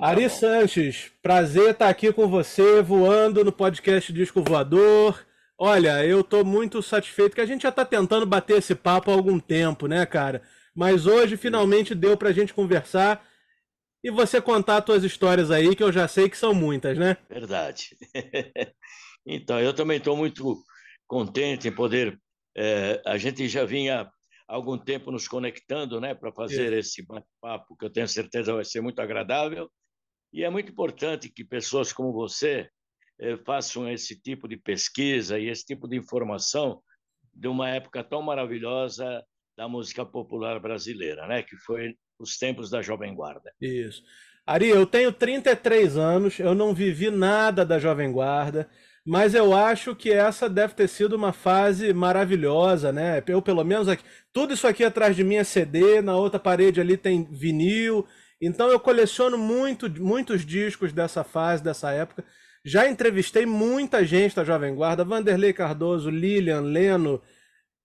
Então, tá Ari bom. Sanches, prazer estar aqui com você, voando no podcast Disco Voador. Olha, eu estou muito satisfeito que a gente já está tentando bater esse papo há algum tempo, né, cara? Mas hoje finalmente deu para a gente conversar e você contar as suas histórias aí, que eu já sei que são muitas, né? Verdade. então, eu também estou muito contente em poder. É, a gente já vinha há algum tempo nos conectando, né, para fazer esse bate-papo, que eu tenho certeza vai ser muito agradável. E é muito importante que pessoas como você é, façam esse tipo de pesquisa e esse tipo de informação de uma época tão maravilhosa da música popular brasileira, né? Que foi os tempos da Jovem Guarda. Isso. Ari, eu tenho 33 anos, eu não vivi nada da Jovem Guarda, mas eu acho que essa deve ter sido uma fase maravilhosa, né? Eu, pelo menos, aqui, tudo isso aqui atrás de mim é CD, na outra parede ali tem vinil. Então eu coleciono muito, muitos discos dessa fase, dessa época. Já entrevistei muita gente da Jovem Guarda, Vanderlei Cardoso, Lilian, Leno,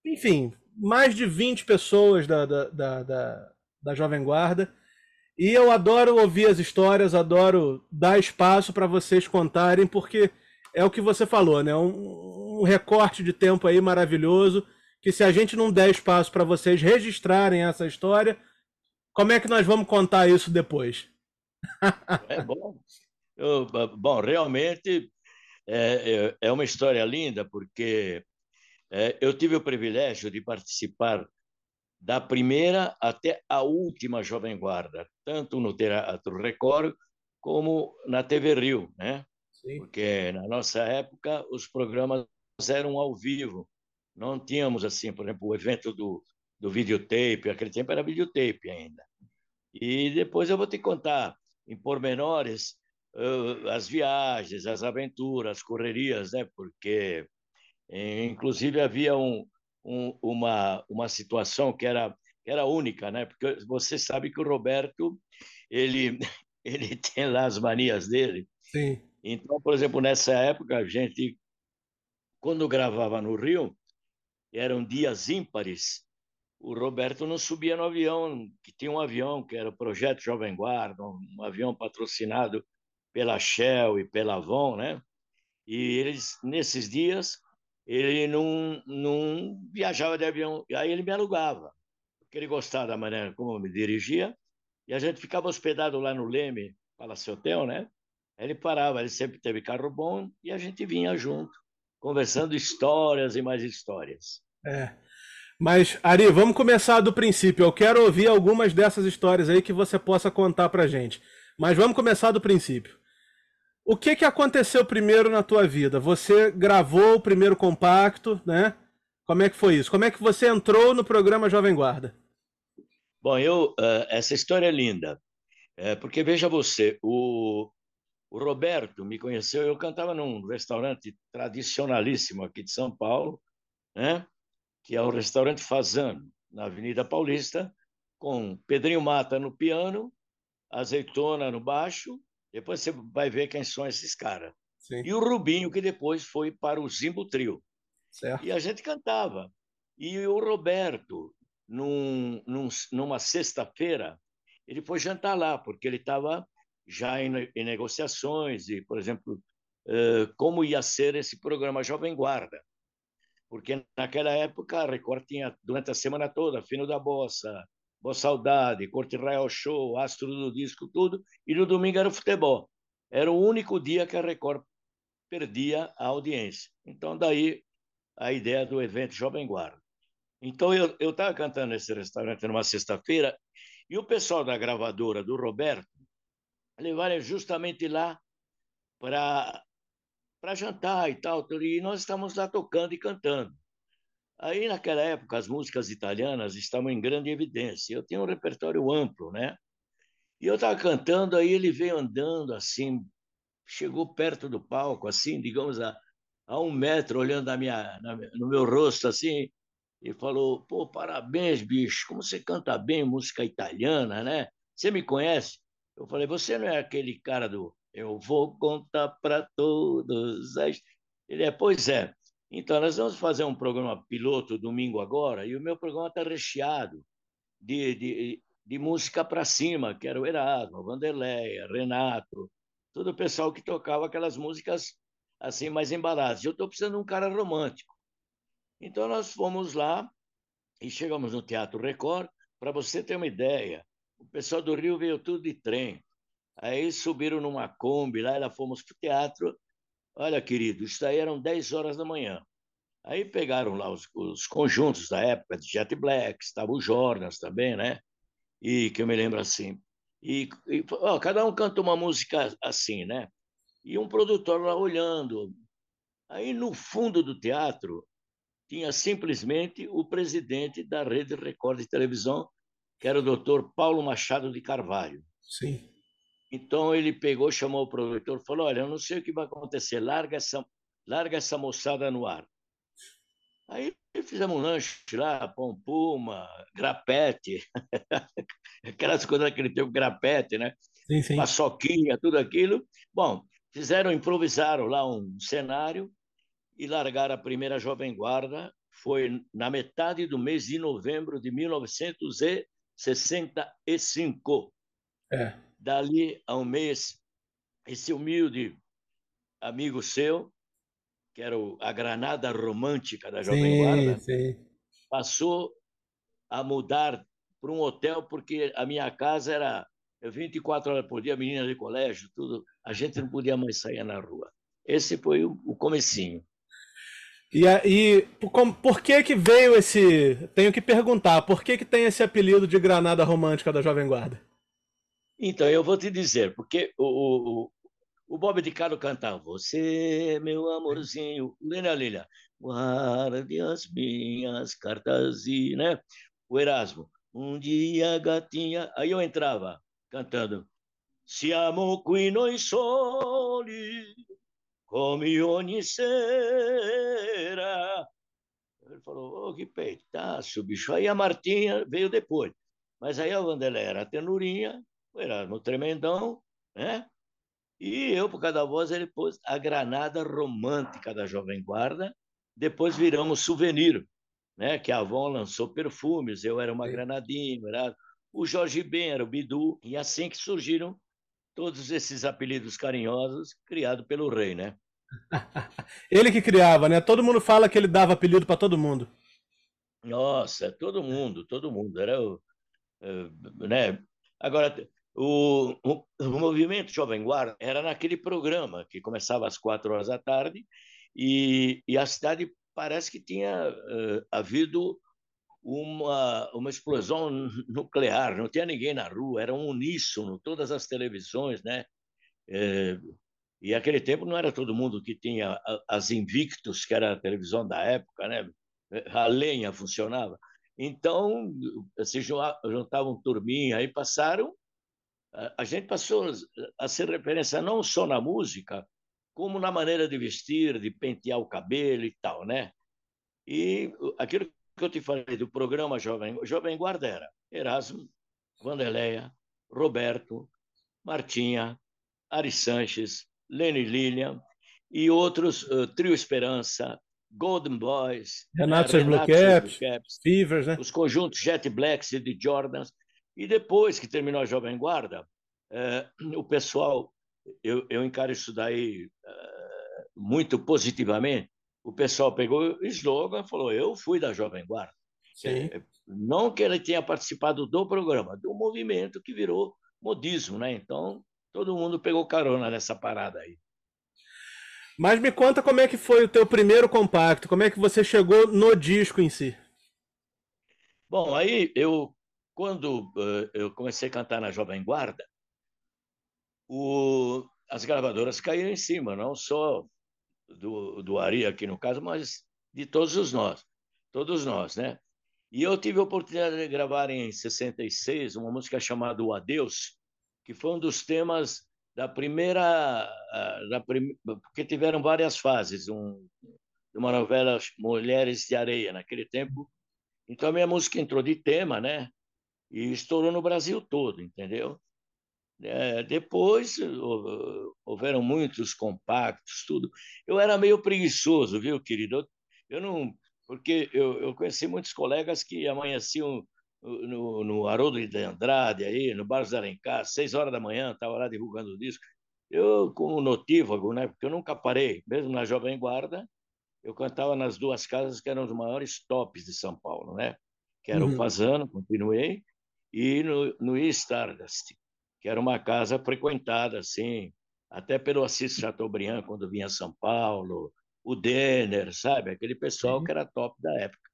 enfim, mais de 20 pessoas da, da, da, da, da Jovem Guarda. E eu adoro ouvir as histórias, adoro dar espaço para vocês contarem, porque é o que você falou, né? Um, um, recorte de tempo aí maravilhoso, que se a gente não der espaço para vocês registrarem essa história, como é que nós vamos contar isso depois? É bom. Eu, bom, realmente é, é, é uma história linda, porque é, eu tive o privilégio de participar da primeira até a última Jovem Guarda, tanto no Teatro Record como na TV Rio, né? Sim. Porque na nossa época os programas eram ao vivo, não tínhamos assim, por exemplo, o evento do do videotape, aquele tempo era videotape ainda. E depois eu vou te contar em pormenores uh, as viagens, as aventuras, as correrias, né? Porque Inclusive, havia um, um, uma, uma situação que era, era única, né? porque você sabe que o Roberto ele, ele tem lá as manias dele. Sim. Então, por exemplo, nessa época, a gente, quando gravava no Rio, eram dias ímpares, o Roberto não subia no avião, que tinha um avião que era o Projeto Jovem Guarda, um avião patrocinado pela Shell e pela Avon, né? E eles, nesses dias, ele não, não viajava de avião, aí ele me alugava, porque ele gostava da maneira como eu me dirigia, e a gente ficava hospedado lá no Leme, Palace Hotel, né? Ele parava, ele sempre teve carro bom, e a gente vinha junto, conversando histórias e mais histórias. É. Mas, Ari, vamos começar do princípio. Eu quero ouvir algumas dessas histórias aí que você possa contar pra gente. Mas vamos começar do princípio. O que, que aconteceu primeiro na tua vida? Você gravou o primeiro compacto, né? Como é que foi isso? Como é que você entrou no programa Jovem Guarda? Bom, eu uh, essa história é linda, é, porque veja você, o, o Roberto me conheceu. Eu cantava num restaurante tradicionalíssimo aqui de São Paulo, né? Que é o restaurante Fazano, na Avenida Paulista, com Pedrinho Mata no piano, Azeitona no baixo depois você vai ver quem são esses caras. E o Rubinho, que depois foi para o Zimbo Trio. Certo. E a gente cantava. E o Roberto, num, num, numa sexta-feira, ele foi jantar lá, porque ele estava já em, em, negociações e, por exemplo, uh, como ia ser esse programa Jovem Guarda. Porque naquela época a Record tinha, durante a semana toda, Fino da Bossa, Boa Saudade, Corte Real Show, Astro do Disco, tudo. E no domingo era o futebol. Era o único dia que a Record perdia a audiência. Então, daí a ideia do evento Jovem Guarda. Então, eu estava cantando nesse restaurante numa sexta-feira e o pessoal da gravadora do Roberto levaram justamente lá para jantar e tal. E nós estávamos lá tocando e cantando. Aí, naquela época, as músicas italianas estavam em grande evidência. Eu tinha um repertório amplo, né? E eu estava cantando, aí ele veio andando assim, chegou perto do palco, assim, digamos, a, a um metro, olhando na minha, na, no meu rosto, assim, e falou: pô, parabéns, bicho, como você canta bem música italiana, né? Você me conhece? Eu falei: você não é aquele cara do Eu Vou Contar para Todos. Ele é: pois é. Então, nós vamos fazer um programa piloto domingo agora, e o meu programa está recheado de, de, de música para cima, que era o Erasmo, Vanderleia, Renato, todo o pessoal que tocava aquelas músicas assim mais embaladas. Eu estou precisando de um cara romântico. Então nós fomos lá e chegamos no Teatro Record. Para você ter uma ideia, o pessoal do Rio veio tudo de trem. Aí subiram numa Kombi lá, lá fomos para o teatro. Olha, querido, isso aí eram 10 horas da manhã. Aí pegaram lá os, os conjuntos da época, de Jet Black, estava o Jonas também, né? E que eu me lembro assim. E, e ó, cada um canta uma música assim, né? E um produtor lá olhando. Aí no fundo do teatro tinha simplesmente o presidente da Rede Record de televisão, que era o doutor Paulo Machado de Carvalho. Sim. Então ele pegou, chamou o produtor, falou: Olha, eu não sei o que vai acontecer, larga essa, larga essa moçada no ar. Aí fizemos um lanche lá, pão puma, grapete, aquelas coisas daquele tempo, grapete, né? Sim, sim. Paçoquinha, tudo aquilo. Bom, fizeram, improvisaram lá um cenário e largaram a primeira Jovem Guarda. Foi na metade do mês de novembro de 1965. É. Dali a um mês, esse humilde amigo seu, que era a granada romântica da Jovem sim, Guarda, sim. passou a mudar para um hotel, porque a minha casa era 24 horas por dia, menina de colégio, tudo. A gente não podia mais sair na rua. Esse foi o, o comecinho. E, e por, por que que veio esse... Tenho que perguntar, por que que tem esse apelido de granada romântica da Jovem Guarda? Então, eu vou te dizer, porque o, o, o Bob de Caro cantava Você, meu amorzinho, Lina Lila, guarde as minhas cartas e, né? O Erasmo, um dia gatinha, aí eu entrava cantando Siamo qui noi soli, come ogni sera. Ele falou, oh, que peitaço, bicho. Aí a Martinha veio depois. Mas aí a Vanderlei era a tenurinha, era no tremendão, né? E eu, por cada voz, ele pôs a granada romântica da Jovem Guarda. Depois viramos souvenir, né? Que a Avon lançou perfumes, eu era uma granadinha, era... o Jorge Ben era o Bidu, e assim que surgiram todos esses apelidos carinhosos criados pelo rei, né? ele que criava, né? Todo mundo fala que ele dava apelido para todo mundo. Nossa, todo mundo, todo mundo. Era o, eh, né? Agora, o, o, o, movimento Jovem Guarda era naquele programa que começava às quatro horas da tarde e, e a cidade parece que tinha uh, havido uma, uma explosão nuclear, não tinha ninguém na rua, era um uníssono, todas as televisões, né? É, e aquele tempo não era todo mundo que tinha as Invictus, que era a televisão da época, né? A lenha funcionava. Então, se juntavam turminha aí passaram a gente passou a ser referência não só na música, como na maneira de vestir, de pentear o cabelo e tal, né? E aquilo que eu te falei do programa Jovem, Jovem Guarda era Erasmo, Vanderleia, Roberto, Martinha, Ari Sanches, Lenny Lilian e outros, uh, Trio Esperança, Golden Boys, Renato, uh, Renato Blue Caps, Caps Fevers, né? os conjuntos Jet Blacks e de Jordans, e depois que terminou a Jovem Guarda, é, o pessoal, eu, eu encaro isso daí é, muito positivamente, o pessoal pegou o slogan e falou: Eu fui da Jovem Guarda. É, não que ele tenha participado do programa, do movimento que virou modismo, né? Então, todo mundo pegou carona nessa parada aí. Mas me conta como é que foi o teu primeiro compacto, como é que você chegou no disco em si? Bom, aí eu quando uh, eu comecei a cantar na Jovem Guarda, o, as gravadoras caíram em cima, não só do, do Ari aqui no caso, mas de todos os nós, todos nós, né? E eu tive a oportunidade de gravar em 66 uma música chamada O Adeus, que foi um dos temas da primeira, da prim... porque tiveram várias fases, um, uma novela Mulheres de Areia naquele tempo. Então a minha música entrou de tema, né? e estourou no Brasil todo, entendeu? É, depois houveram muitos compactos, tudo. Eu era meio preguiçoso, viu, querido? Eu, eu não, porque eu, eu conheci muitos colegas que amanheciam no, no Haroldo de Andrade, aí, no Barros da Alencar, seis horas da manhã, estava lá divulgando o disco. Eu, como notívago, né, porque eu nunca parei, mesmo na Jovem Guarda, eu cantava nas duas casas que eram os maiores tops de São Paulo, né? Que era uhum. o Fazano, continuei, e no, no Stardust, que era uma casa frequentada, assim, até pelo Assis Chateaubriand, quando vinha a São Paulo, o Denner, sabe? Aquele pessoal que era top da época.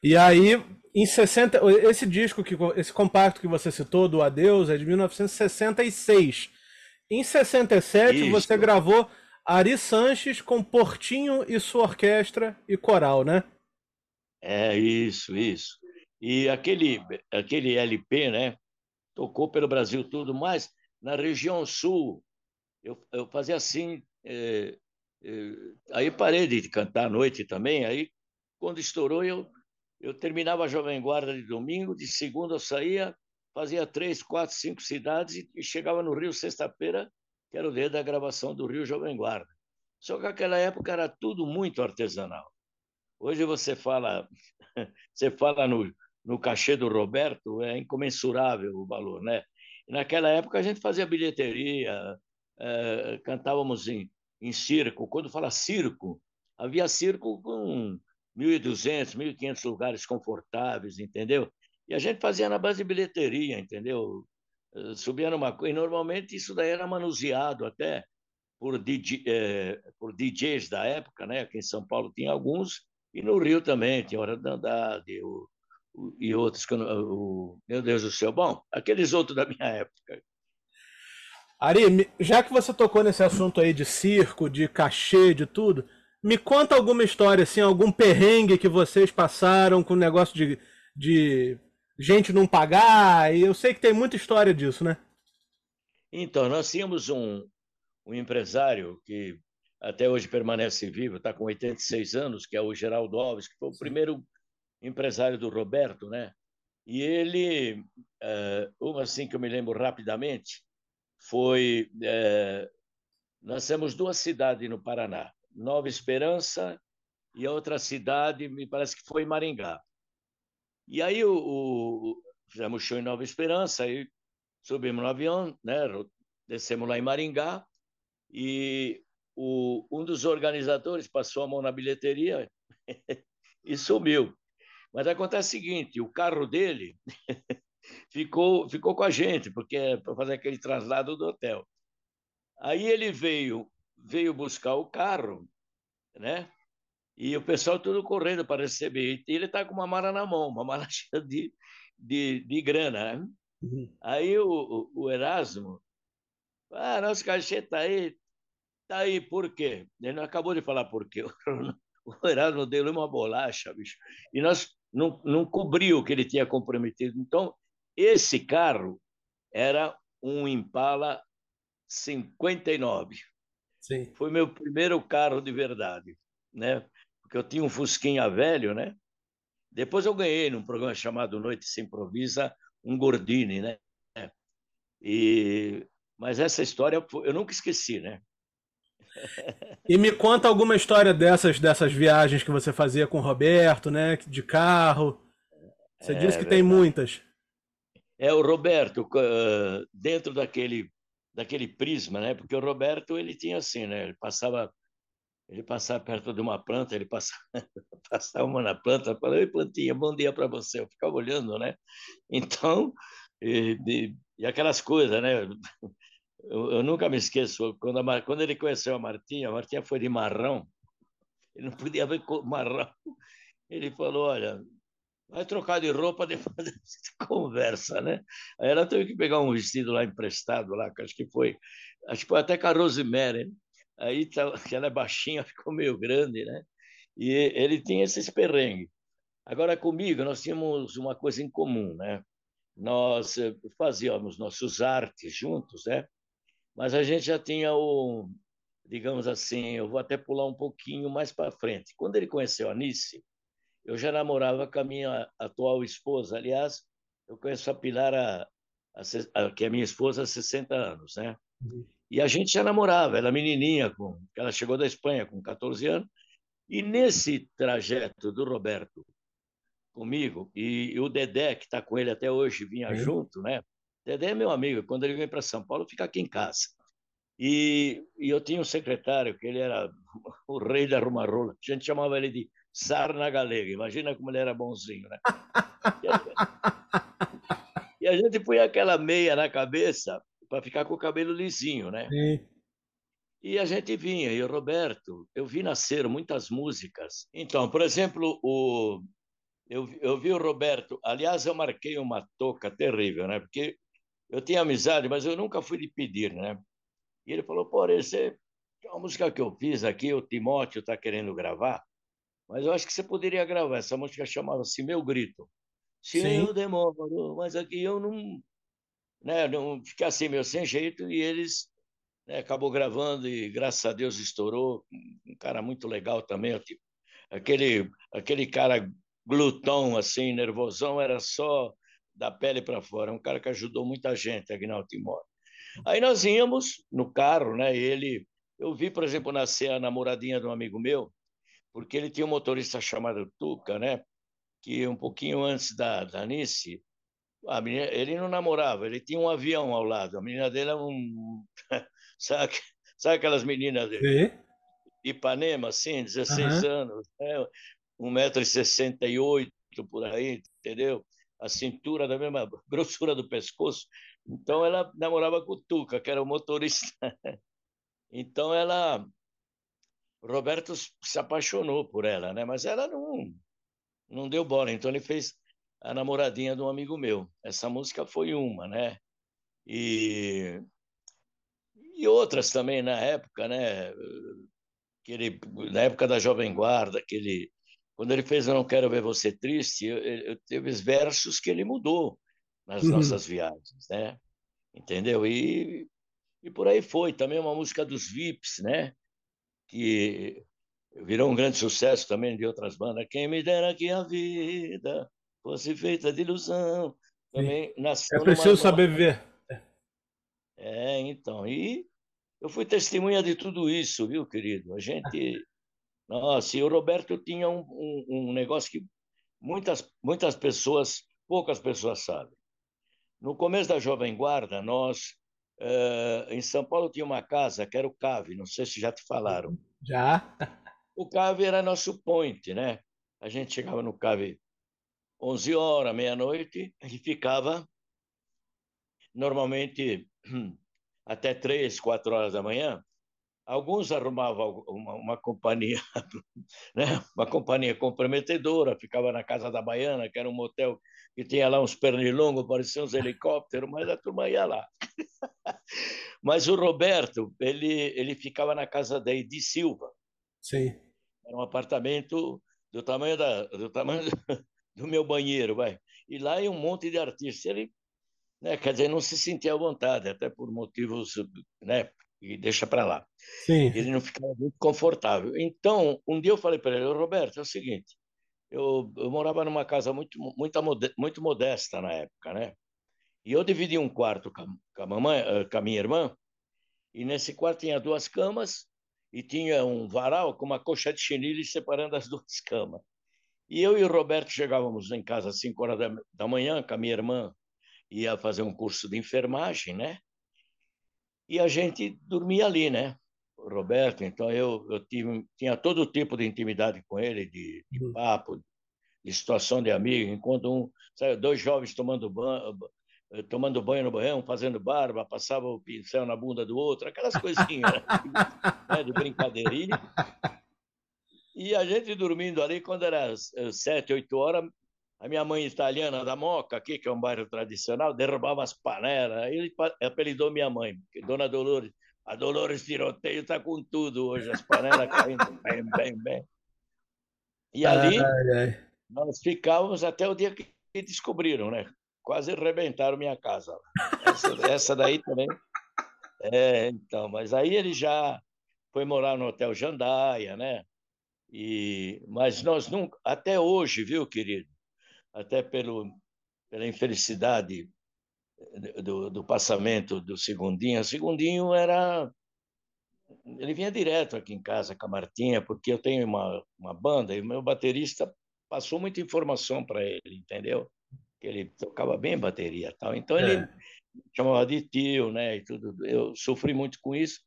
E aí, em 60, esse disco que esse compacto que você citou do Adeus é de 1966. Em 67 Isso. você gravou Ari Sanches com Portinho e sua orquestra e coral, né? É isso, isso. E aquele aquele LP, né? Tocou pelo Brasil tudo, mas na região sul eu, eu fazia assim, é, é, aí parei de cantar à noite também. Aí quando estourou eu eu terminava a Jovem Guarda de domingo, de segunda eu saía, fazia três, quatro, cinco cidades e chegava no Rio sexta-feira, que era o dia da gravação do Rio Jovem Guarda. Só que naquela época era tudo muito artesanal. Hoje você fala, você fala no, no cachê do Roberto, é incomensurável o valor, né? E naquela época a gente fazia bilheteria, é, cantávamos em, em circo. Quando fala circo, havia circo com 1.200, 1.500 lugares confortáveis, entendeu? E a gente fazia na base de bilheteria, entendeu? Eh, subia numa coisa, e normalmente isso daí era manuseado até por, DJ, eh, por DJs da época, né? Aqui em São Paulo tinha alguns, e no Rio também, tinha Hora da Andrade, o, o, e outros, que, o, meu Deus do céu, bom, aqueles outros da minha época. Ari, já que você tocou nesse assunto aí de circo, de cachê, de tudo, me conta alguma história, assim, algum perrengue que vocês passaram com o negócio de, de gente não pagar. E eu sei que tem muita história disso, né? Então, nós tínhamos um, um empresário que até hoje permanece vivo, está com 86 anos, que é o Geraldo Alves, que foi o primeiro empresário do Roberto, né? E ele, eh, uma assim que eu me lembro rapidamente, foi. Eh, nós temos duas cidades no Paraná. Nova Esperança e a outra cidade, me parece que foi Maringá. E aí o, o, fizemos show em Nova Esperança, aí subimos no avião, né, descemos lá em Maringá, e o, um dos organizadores passou a mão na bilheteria e sumiu. Mas acontece o seguinte, o carro dele ficou, ficou com a gente, porque é para fazer aquele traslado do hotel. Aí ele veio veio buscar o carro, né? E o pessoal tudo correndo para receber. E ele está com uma mala na mão, uma mala cheia de, de, de grana. Né? Uhum. Aí o, o, Erasmo, ah, nosso cachê está aí. Está aí, por quê? Ele não acabou de falar por quê. O Erasmo deu uma bolacha, bicho. E nós não, não cobriu o que ele tinha comprometido. Então, esse carro era um Impala 59. Sim. Foi meu primeiro carro de verdade, né? Porque eu tinha um Fusquinha velho, né? Depois eu ganhei num programa chamado Noite Se Improvisa um Gordini, né? E mas essa história eu nunca esqueci, né? E me conta alguma história dessas dessas viagens que você fazia com o Roberto, né? De carro. Você é, disse que verdade. tem muitas. É o Roberto dentro daquele daquele prisma, né? Porque o Roberto ele tinha assim, né? Ele passava ele passava perto de uma planta, ele passava, passava uma na planta, falava, oi plantinha, bom dia para você. Eu ficava olhando, né? Então, e, e, e aquelas coisas, né? Eu, eu, nunca me esqueço, quando, a, quando ele conheceu a Martinha, a Martinha foi de marrão, ele não podia ver marrão. Ele falou, olha, vai trocar de roupa, depois a conversa, né? Aí ela teve que pegar um vestido lá emprestado, lá, que acho que foi, acho que foi até com a Rosemary? Aí tá, que ela é baixinha, ficou meio grande, né? E ele tinha esses perrengues. Agora, comigo, nós tínhamos uma coisa em comum, né? Nós eh, fazíamos nossos artes juntos, né? Mas a gente já tinha o, digamos assim, eu vou até pular um pouquinho mais para frente. Quando ele conheceu a Nice, eu já namorava com a minha atual esposa. Aliás, eu conheço a Pilar, a, a, a, que é minha esposa, há 60 anos, né? Uhum. E a gente já namorava, ela menininha, com, ela chegou da Espanha com 14 anos. E nesse trajeto do Roberto comigo, e, e o Dedé, que está com ele até hoje, vinha junto, né? Dedé é meu amigo, quando ele vem para São Paulo, fica aqui em casa. E, e, eu tinha um secretário, que ele era o rei da rumarola, a gente chamava ele de sarna galega, imagina como ele era bonzinho, né? E a gente põe aquela meia na cabeça para ficar com o cabelo lisinho, né? Sim. E a gente vinha, e o Roberto, eu vi nascer muitas músicas. Então, por exemplo, o, eu, eu vi o Roberto, aliás, eu marquei uma toca terrível, né? Porque eu tinha amizade, mas eu nunca fui lhe pedir, né? E ele falou, pô, você, uma música que eu fiz aqui, o Timóteo está querendo gravar, mas eu acho que você poderia gravar. Essa música chamava-se Meu Grito. Se Sim. eu demoro, mas aqui eu não, né, não fiquei assim meio sem jeito e eles né, acabou gravando e graças a Deus estourou. Um cara muito legal também, tipo, aquele aquele cara glutão assim, nervosão, era só da pele para fora. Um cara que ajudou muita gente, Agnaldo Timóteo. Aí nós íamos no carro, né? Ele, eu vi, por exemplo, nascer a namoradinha de um amigo meu, porque ele tinha um motorista chamado Tuca, né? que um pouquinho antes da, da Nice, a menina, ele não namorava, ele tinha um avião ao lado. A menina dele é um. sabe, sabe aquelas meninas de Sim. Ipanema, assim, 16 uhum. anos, né? 1,68m por aí, entendeu? A cintura da mesma grossura do pescoço. Então ela namorava com o Tuca, que era o motorista. Então ela. Roberto se apaixonou por ela, né? Mas ela não não deu bola. Então ele fez a namoradinha de um amigo meu. Essa música foi uma, né? E, e outras também na época, né? Que ele, na época da Jovem Guarda, que ele, quando ele fez Eu Não Quero Ver Você Triste, eu, eu teve versos que ele mudou nas uhum. nossas viagens, né? Entendeu? E, e por aí foi. Também uma música dos Vips, né? Que virou um grande sucesso também de outras bandas. Quem me dera que a vida fosse feita de ilusão. Também Sim. nasceu. É preciso numa... saber viver. É, então. E eu fui testemunha de tudo isso, viu, querido? A gente. Nossa, e o Roberto tinha um, um, um negócio que muitas, muitas pessoas, poucas pessoas sabem. No começo da Jovem Guarda, nós, uh, em São Paulo, tinha uma casa que era o Cave, não sei se já te falaram. Já. O CAV era nosso point, né? A gente chegava no CAV 11 horas, meia-noite, e ficava normalmente até 3, 4 horas da manhã. Alguns arrumavam uma, uma companhia, né? uma companhia comprometedora, ficava na Casa da Baiana, que era um motel que tinha lá uns pernilongos, pareciam uns helicópteros, mas a turma ia lá. mas o Roberto, ele, ele ficava na casa da Edi Silva, Sim. Era um apartamento do tamanho, da, do, tamanho do meu banheiro, vai. E lá é um monte de artistas. Ele, né, quer dizer, não se sentia à vontade, até por motivos, né, e deixa para lá. Sim. Ele não ficava muito confortável. Então, um dia eu falei para ele, Roberto, é o seguinte, eu, eu morava numa casa muito, muito, muito modesta na época, né? E eu dividi um quarto com a, com a, mamãe, eh, com a minha irmã, e nesse quarto tinha duas camas e tinha um varal com uma coxa de chinilha separando as duas camas. E eu e o Roberto chegávamos em casa às 5 horas da, da manhã, com a minha irmã ia fazer um curso de enfermagem, né? E a gente dormia ali, né? O Roberto, então eu, eu tive, tinha todo tipo de intimidade com ele, de, de uhum. papo, de situação de amigo, enquanto um, sabe, dois jovens tomando banho, eh, tomando banho no banhão, fazendo barba, passava o pincel na bunda do outro, aquelas coisinhas né, de brincadeirinha. E a gente dormindo ali, quando era eh, sete, oito horas, a minha mãe italiana da Moca, aqui, que é um bairro tradicional, derrubava as panelas. Ele apelidou minha mãe, Dona Dolores. A Dolores Tiroteio está com tudo hoje, as panelas caindo bem, bem, bem. E ali, ai, ai. nós ficávamos até o dia que descobriram, né? quase arrebentaram minha casa. Essa, essa daí também. É, então, mas aí ele já foi morar no Hotel Jandaia, né? E, mas nós nunca, até hoje, viu, querido? Até pelo, pela infelicidade do, do passamento do Segundinho. O Segundinho era. Ele vinha direto aqui em casa com a Martinha, porque eu tenho uma, uma banda e o meu baterista passou muita informação para ele, entendeu? Que ele tocava bem bateria, tal. Então ele é. chamava de tio, né? E tudo. Eu sofri muito com isso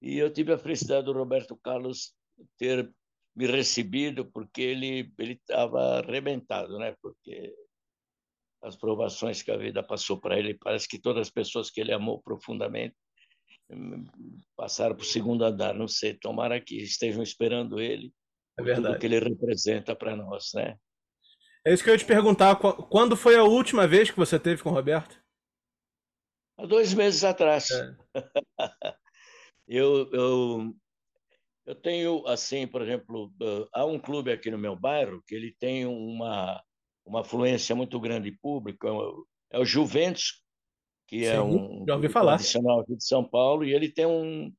e eu tive a felicidade do Roberto Carlos ter me recebido porque ele ele estava arrebentado, né? Porque as provações que a vida passou para ele, parece que todas as pessoas que ele amou profundamente hum, passaram para o segundo andar, não sei, tomara que estejam esperando ele, é verdade. tudo que ele representa para nós, né? É isso que eu ia te perguntar, quando foi a última vez que você teve com o Roberto? Há dois meses atrás. É. eu, eu eu tenho, assim, por exemplo, há um clube aqui no meu bairro que ele tem uma, uma afluência muito grande pública, é o Juventus, que é Sim, é um já ouvi falar. tradicional aqui de São Paulo, e ele tem um,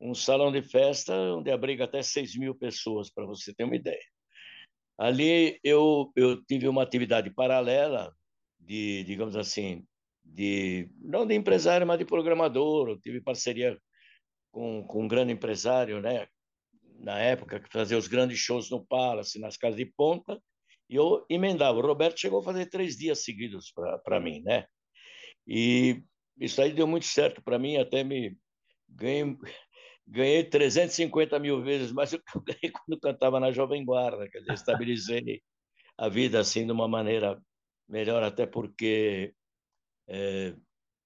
um salão de festa onde abriga até 6 mil pessoas, para você ter uma ideia. Ali eu, eu tive uma atividade paralela de, digamos assim, de não de empresário, mas de programador. Eu tive parceria com, com um grande empresário, né, na época, que fazia os grandes shows no Palace, nas casas de ponta, e eu emendava. O Roberto chegou a fazer três dias seguidos para mim, né? E isso aí deu muito certo para mim, até me ganhei, ganhei 350 mil vezes mais do que eu ganhei quando cantava na Jovem Guarda, quer dizer, estabilizei a vida assim de uma maneira melhor, até porque é,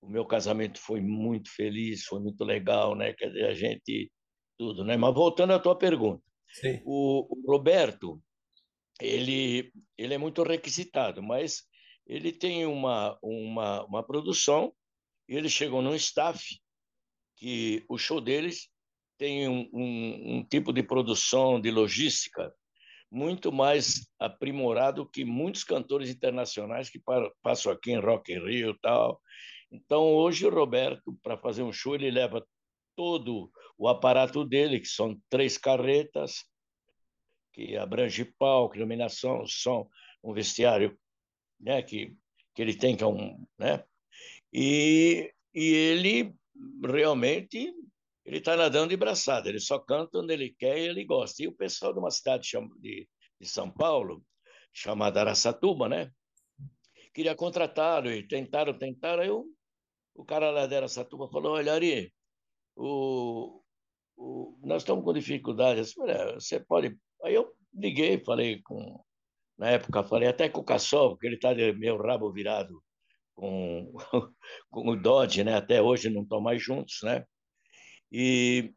o meu casamento foi muito feliz, foi muito legal, né? Quer dizer, a gente tudo, né? Mas voltando à tua pergunta, o, o, Roberto, ele ele é muito requisitado, mas ele tem uma uma uma produção e ele chegou num staff que o show deles tem um, um, um tipo de produção de logística muito mais aprimorado que muitos cantores internacionais que passam aqui em Rock in Rio tal. Então hoje o Roberto para fazer um show ele leva todo o aparato dele, que são três carretas, que abrange palco, iluminação, som, um vestiário né, que, que ele tem, que é um. Né, e, e ele realmente ele está nadando de braçada, ele só canta onde ele quer e ele gosta. E o pessoal de uma cidade de, de São Paulo, chamada Araçatuba, né? Queria contratá-lo e tentaram, tentaram. Aí o, o cara lá de Araçatuba falou: Olha, Ari, o, o, nós estamos com dificuldade. Você pode. Aí eu liguei, falei com. Na época, falei até com o Cassol, porque ele está de meu rabo virado com, com o Dodge, né? Até hoje não estão mais juntos, né? E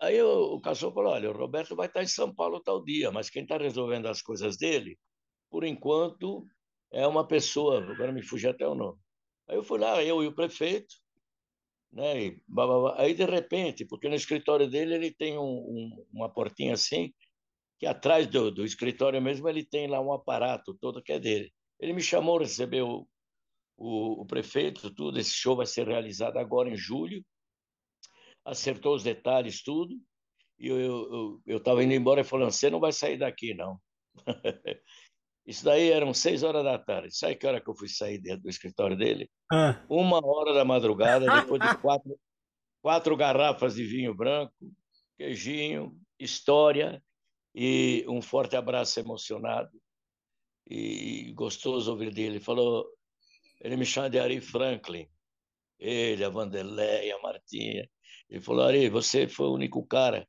aí eu, o Cassol falou: olha, o Roberto vai estar em São Paulo tal dia, mas quem está resolvendo as coisas dele, por enquanto, é uma pessoa, agora me fugiu até o nome. Aí eu fui lá, eu e o prefeito, né? E, aí de repente, porque no escritório dele ele tem um, um, uma portinha assim, que atrás do, do escritório mesmo ele tem lá um aparato todo que é dele. Ele me chamou, recebeu o, o prefeito, tudo. Esse show vai ser realizado agora em julho. Acertou os detalhes, tudo. E eu estava indo embora e falando: você não vai sair daqui, não. Isso daí eram seis horas da tarde. Sabe que hora que eu fui sair dentro do escritório dele? Ah. Uma hora da madrugada, depois de quatro, quatro garrafas de vinho branco, queijinho, história e um forte abraço emocionado. E gostoso ouvir dele. Ele falou, ele me chama de Ari Franklin. Ele, a Vanderlei, a Martinha. Ele falou, Ari, você foi o único cara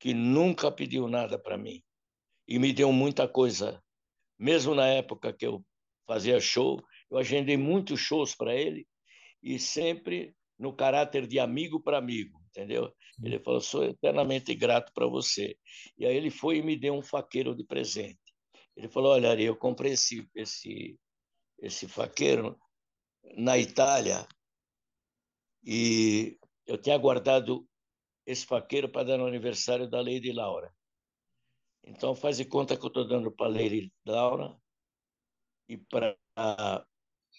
que nunca pediu nada para mim e me deu muita coisa mesmo na época que eu fazia show, eu agendei muitos shows para ele e sempre no caráter de amigo para amigo, entendeu? Ele falou: sou eternamente grato para você. E aí ele foi e me deu um faqueiro de presente. Ele falou: olha, Ari, eu comprei esse, esse, esse faqueiro na Itália e eu tinha guardado esse faqueiro para dar no aniversário da Lady Laura. Então, faz de conta que eu estou dando para Leire Laura e para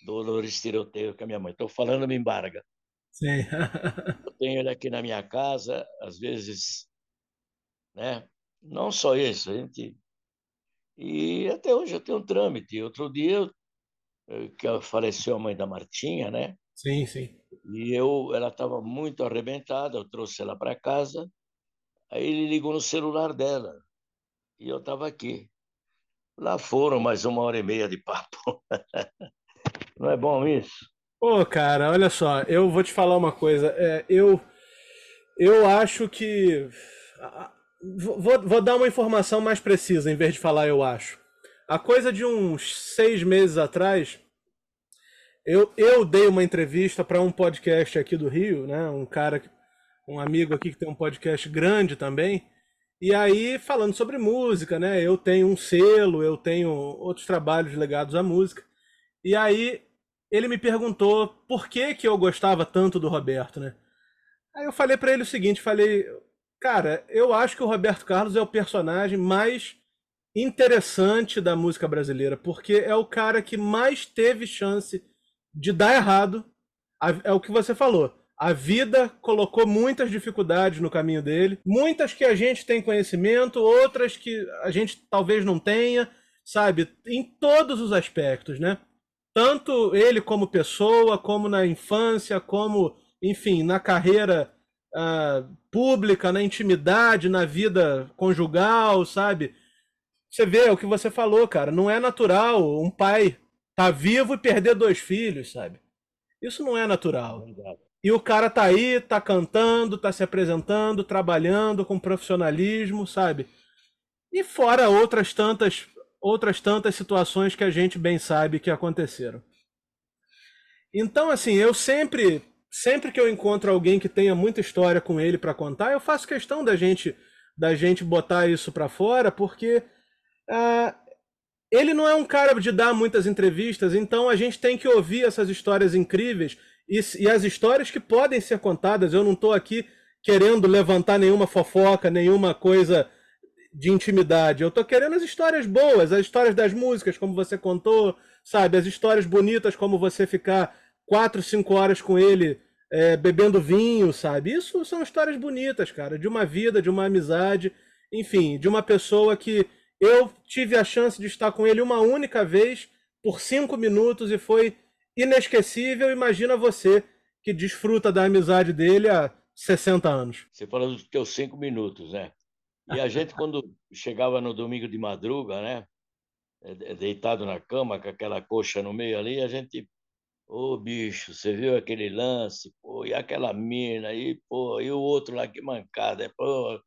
Dolores Tiroteio, que é minha mãe. Estou falando me embarga. Sim. eu tenho ele aqui na minha casa, às vezes, né? Não só isso, a gente. E até hoje eu tenho um trâmite. Outro dia, que faleceu a mãe da Martinha, né? Sim, sim. E eu, ela estava muito arrebentada, eu trouxe ela para casa. Aí ele ligou no celular dela e eu estava aqui. Lá foram mais uma hora e meia de papo. Não é bom isso? Pô, cara, olha só, eu vou te falar uma coisa. É, eu, eu acho que. Vou, vou dar uma informação mais precisa em vez de falar eu acho. A coisa de uns seis meses atrás, eu, eu dei uma entrevista para um podcast aqui do Rio, né? Um cara, um amigo aqui que tem um podcast grande também. E aí, falando sobre música, né? Eu tenho um selo, eu tenho outros trabalhos ligados à música. E aí, ele me perguntou por que, que eu gostava tanto do Roberto, né? Aí eu falei para ele o seguinte, falei, cara, eu acho que o Roberto Carlos é o personagem mais interessante da música brasileira, porque é o cara que mais teve chance de dar errado. É o que você falou. A vida colocou muitas dificuldades no caminho dele, muitas que a gente tem conhecimento, outras que a gente talvez não tenha, sabe? Em todos os aspectos, né? Tanto ele como pessoa, como na infância, como, enfim, na carreira uh, pública, na intimidade, na vida conjugal, sabe? Você vê o que você falou, cara. Não é natural um pai tá vivo e perder dois filhos, sabe? Isso não é natural. E o cara tá aí, tá cantando, tá se apresentando, trabalhando com profissionalismo, sabe? E fora outras tantas outras tantas situações que a gente bem sabe que aconteceram. Então, assim, eu sempre sempre que eu encontro alguém que tenha muita história com ele para contar, eu faço questão da gente da gente botar isso para fora, porque uh, ele não é um cara de dar muitas entrevistas, então a gente tem que ouvir essas histórias incríveis e, e as histórias que podem ser contadas. Eu não estou aqui querendo levantar nenhuma fofoca, nenhuma coisa de intimidade. Eu estou querendo as histórias boas, as histórias das músicas, como você contou, sabe? As histórias bonitas, como você ficar quatro, cinco horas com ele é, bebendo vinho, sabe? Isso são histórias bonitas, cara, de uma vida, de uma amizade, enfim, de uma pessoa que eu tive a chance de estar com ele uma única vez por cinco minutos e foi inesquecível. Imagina você que desfruta da amizade dele há 60 anos. Você falou dos teus cinco minutos, né? E a gente, quando chegava no domingo de madruga, né? É, deitado na cama, com aquela coxa no meio ali, a gente. Ô, oh, bicho, você viu aquele lance? Pô, e aquela mina aí, pô, e o outro lá, que mancada. Pô,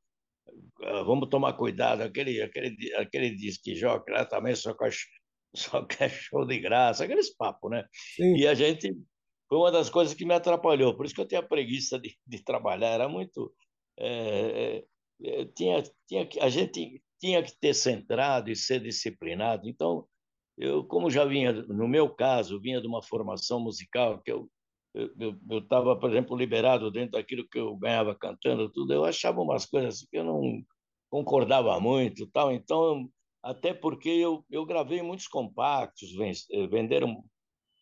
ah, vamos tomar cuidado. Aquele, aquele, aquele disque joga lá também só quer, só quer show de graça, aqueles papos, né? Sim. E a gente. Foi uma das coisas que me atrapalhou, por isso que eu tenho a preguiça de, de trabalhar. Era muito. É, é, tinha, tinha, a gente tinha que ter centrado e ser disciplinado. Então, eu, como já vinha, no meu caso, vinha de uma formação musical, que eu eu estava, por exemplo, liberado dentro daquilo que eu ganhava cantando, tudo, eu achava umas coisas assim que eu não concordava muito, tal. Então, até porque eu, eu gravei muitos compactos, eh, venderam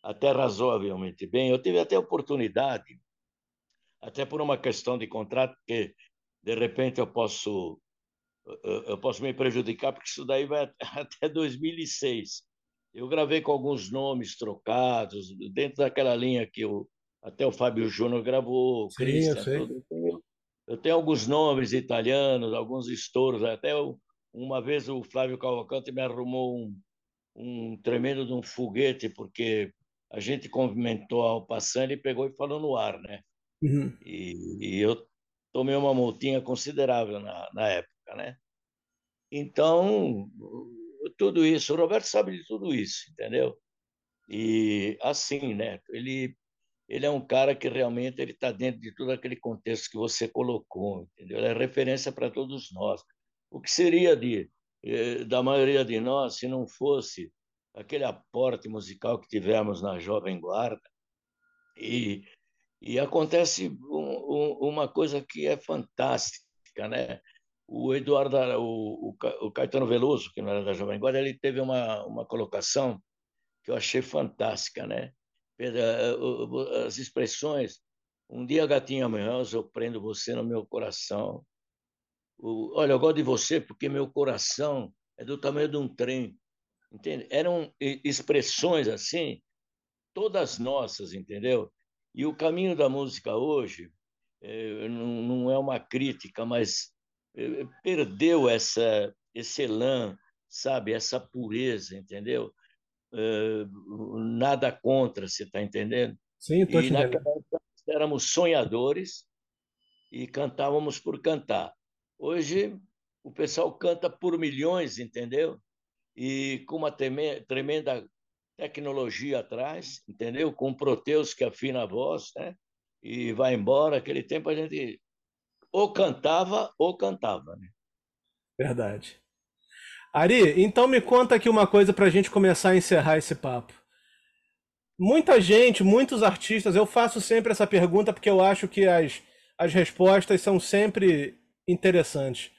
até razoavelmente bem. Eu tive até oportunidade, até por uma questão de contrato, que de repente eu posso eu posso me prejudicar, porque isso daí vai até 2006. Eu gravei com alguns nomes trocados, dentro daquela linha que o, até o Fábio Júnior gravou, o Christian. Eu, eu tenho alguns nomes italianos, alguns estouros, até uma vez o Flávio Cavalcante me arrumou um, um tremendo de um foguete, porque a gente cumprimentou ao passando e pegou e falou no ar, né? Uhum. E, e, eu tomei uma multinha considerável na, na época, né? Então, tudo isso, o Roberto sabe de tudo isso, entendeu? E assim, né? Ele ele é um cara que realmente ele está dentro de todo aquele contexto que você colocou, entendeu? Ele é referência para todos nós. O que seria de eh, da maioria de nós se não fosse aquele aporte musical que tivemos na Jovem Guarda? E, e acontece um, um, uma coisa que é fantástica, né? O Eduardo, o, o Caetano Veloso, que não era da Jovem Guarda, ele teve uma, uma colocação que eu achei fantástica, né? as expressões. Um dia, gatinha manhosa, eu prendo você no meu coração. Olha, eu gosto de você porque meu coração é do tamanho de um trem. Entende? Eram expressões assim, todas nossas, entendeu? E o caminho da música hoje é, não, é uma crítica, mas é, perdeu essa, esse elan, sabe? Essa pureza, entendeu? Uh, nada contra, você está entendendo? Sim, estou E naquela época éramos sonhadores e cantávamos por cantar. Hoje o pessoal canta por milhões, entendeu? E com uma tremenda tecnologia atrás, entendeu? Com Proteus que afina a voz, né? E vai embora. Aquele tempo a gente ou cantava ou cantava, né? Verdade. Ari, então me conta aqui uma coisa para a gente começar a encerrar esse papo. Muita gente, muitos artistas, eu faço sempre essa pergunta porque eu acho que as, as respostas são sempre interessantes.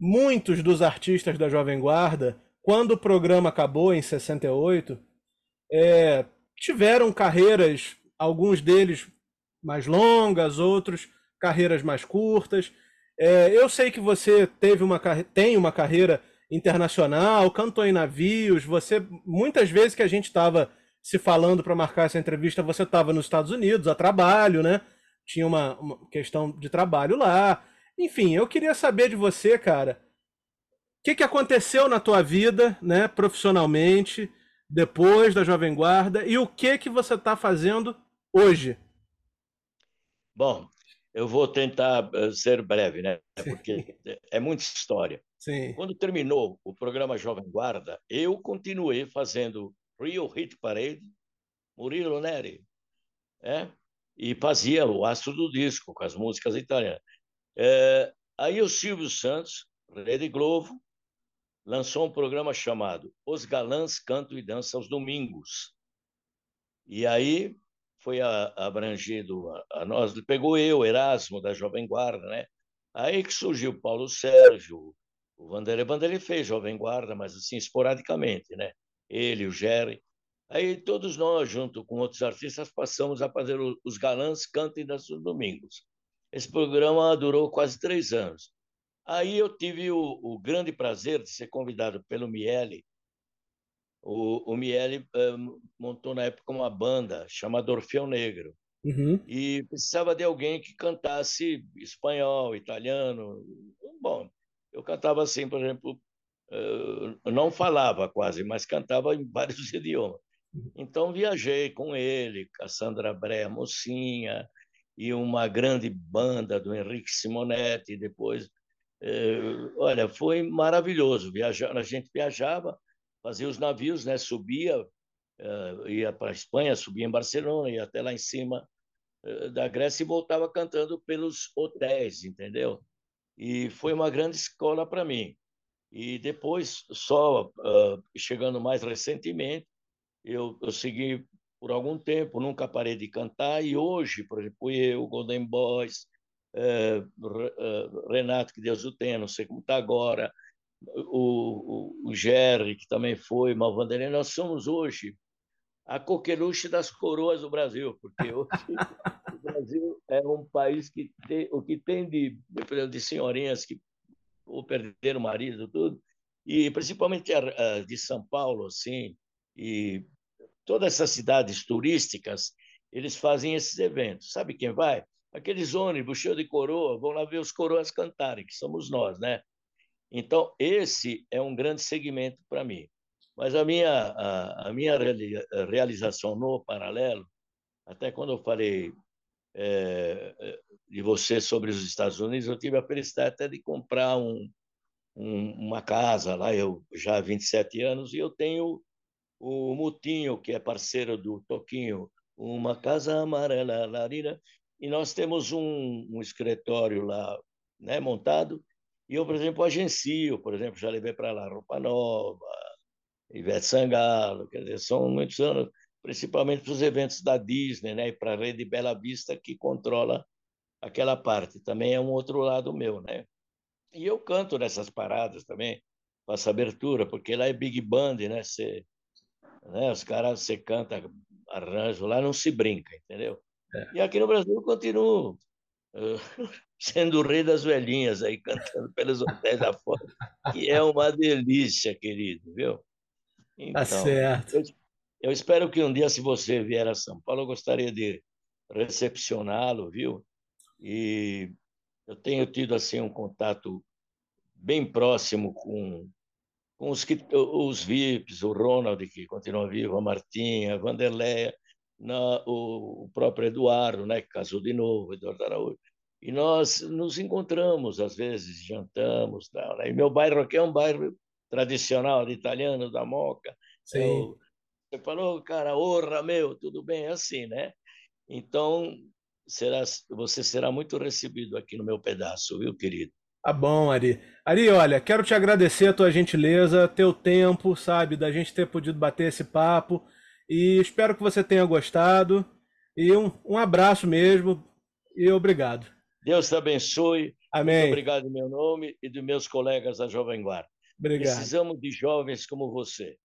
Muitos dos artistas da Jovem Guarda, quando o programa acabou em 68, é, tiveram carreiras, alguns deles mais longas, outros carreiras mais curtas. É, eu sei que você teve uma, tem uma carreira internacional, cantou em navios. Você muitas vezes que a gente estava se falando para marcar essa entrevista, você estava nos Estados Unidos a trabalho, né? Tinha uma, uma, questão de trabalho lá. Enfim, eu queria saber de você, cara, o que, que aconteceu na tua vida, né, profissionalmente? depois da Jovem Guarda e o que que você está fazendo hoje? Bom, eu vou tentar eh, ser breve, né? Porque é muita história. Sim. Quando terminou o programa Jovem Guarda, eu continuei fazendo Rio Hit Parade, Murilo Neri, é? e fazia o astro do disco com as músicas italianas. É, aí o Silvio Santos, Rede Globo, lançou um programa chamado Os Galãs Canto e Dança aos Domingos. E aí foi abrangido a, a nós, pegou eu, Erasmo, da Jovem Guarda, né? Aí que surgiu Paulo Sérgio, o Vanderlei Vanderlei fez Jovem Guarda, mas assim, esporadicamente, né? Ele, o Jerry. Aí todos nós, junto com outros artistas, passamos a fazer os Galãs Dança aos Domingos. Esse programa durou quase três anos. Aí eu tive o, o grande prazer de ser convidado pelo Miele. O, o Miele um, montou na época uma banda chamada Orfeu Negro. Uhum. E precisava de alguém que cantasse espanhol, italiano. Bom, eu cantava assim, por exemplo, uh, não falava quase, mas cantava em vários idiomas. Então viajei com ele, Cassandra Brea Mocinha, e uma grande banda do Henrique Simonetti, depois é, olha, foi maravilhoso. Viajar, a gente viajava, fazia os navios, né? subia, uh, ia para a Espanha, subia em Barcelona, ia até lá em cima uh, da Grécia e voltava cantando pelos hotéis, entendeu? E foi uma grande escola para mim. E depois, só uh, chegando mais recentemente, eu, eu segui por algum tempo, nunca parei de cantar, e hoje, por exemplo, eu, Golden Boys, é, é, Renato, que Deus o tenha, não sei como está agora, o, o, o Jerry, que também foi, Malvanderlei, nós somos hoje a coqueluche das coroas do Brasil, porque hoje o Brasil é um país que tem o que tem de, de senhorinhas que ou perderam o marido, tudo, e principalmente de São Paulo, assim, e todas essas cidades turísticas, eles fazem esses eventos. Sabe quem vai? aqueles ônibus cheios de coroa, vão lá ver os coroas cantarem, que somos nós, né? Então, esse é um grande segmento para mim. Mas a minha, a, a, minha realização no paralelo, até quando eu falei é, é, de você sobre os Estados Unidos, eu tive a felicidade até de comprar um, um, uma casa lá, eu já há 27 anos, e eu tenho o Mutinho, que é parceiro do Toquinho, uma casa amarela, larira, e nós temos um, um escritório lá né, montado, e eu, por exemplo, agencio, por exemplo, já levei para lá Roupa Nova, Ivete Sangalo, quer dizer, são muitos anos, principalmente para os eventos da Disney, né, e para a Rede Bela Vista, que controla aquela parte. Também é um outro lado meu, né? E eu canto nessas paradas também, faço abertura, porque lá é Big Band, né? Você, né? Os caras, você canta arranjo, lá não se brinca, entendeu? É. E aqui no Brasil eu continuo uh, sendo o rei das velhinhas aí, cantando pelos hotéis da fora, que é uma delícia, querido, viu? Tá então, tá certo. Eu, eu espero que um dia, se você vier a São Paulo, eu gostaria de recepcioná-lo, viu? E eu tenho tido assim um contato bem próximo com com os, que, os VIPs, o Ronald, que continua vivo, a Martinha, a Vanderleia, na, o, o, próprio Eduardo, né, que casou de novo, Eduardo Araújo. E nós nos encontramos, às vezes, jantamos. Tal, né? E meu bairro aqui é um bairro tradicional de italiano, da Moca. Sim. Eu, você falou, cara, honra, meu, tudo bem, é assim, né? Então, será, você será muito recebido aqui no meu pedaço, viu, querido? Tá bom, Ari. Ari, olha, quero te agradecer a tua gentileza, teu tempo, sabe, da gente ter podido bater esse papo. E espero que você tenha gostado. E um, um abraço mesmo e obrigado. Deus te abençoe. Amém. Muito obrigado em meu nome e dos meus colegas da Jovem Guarda. Obrigado. Precisamos de jovens como você.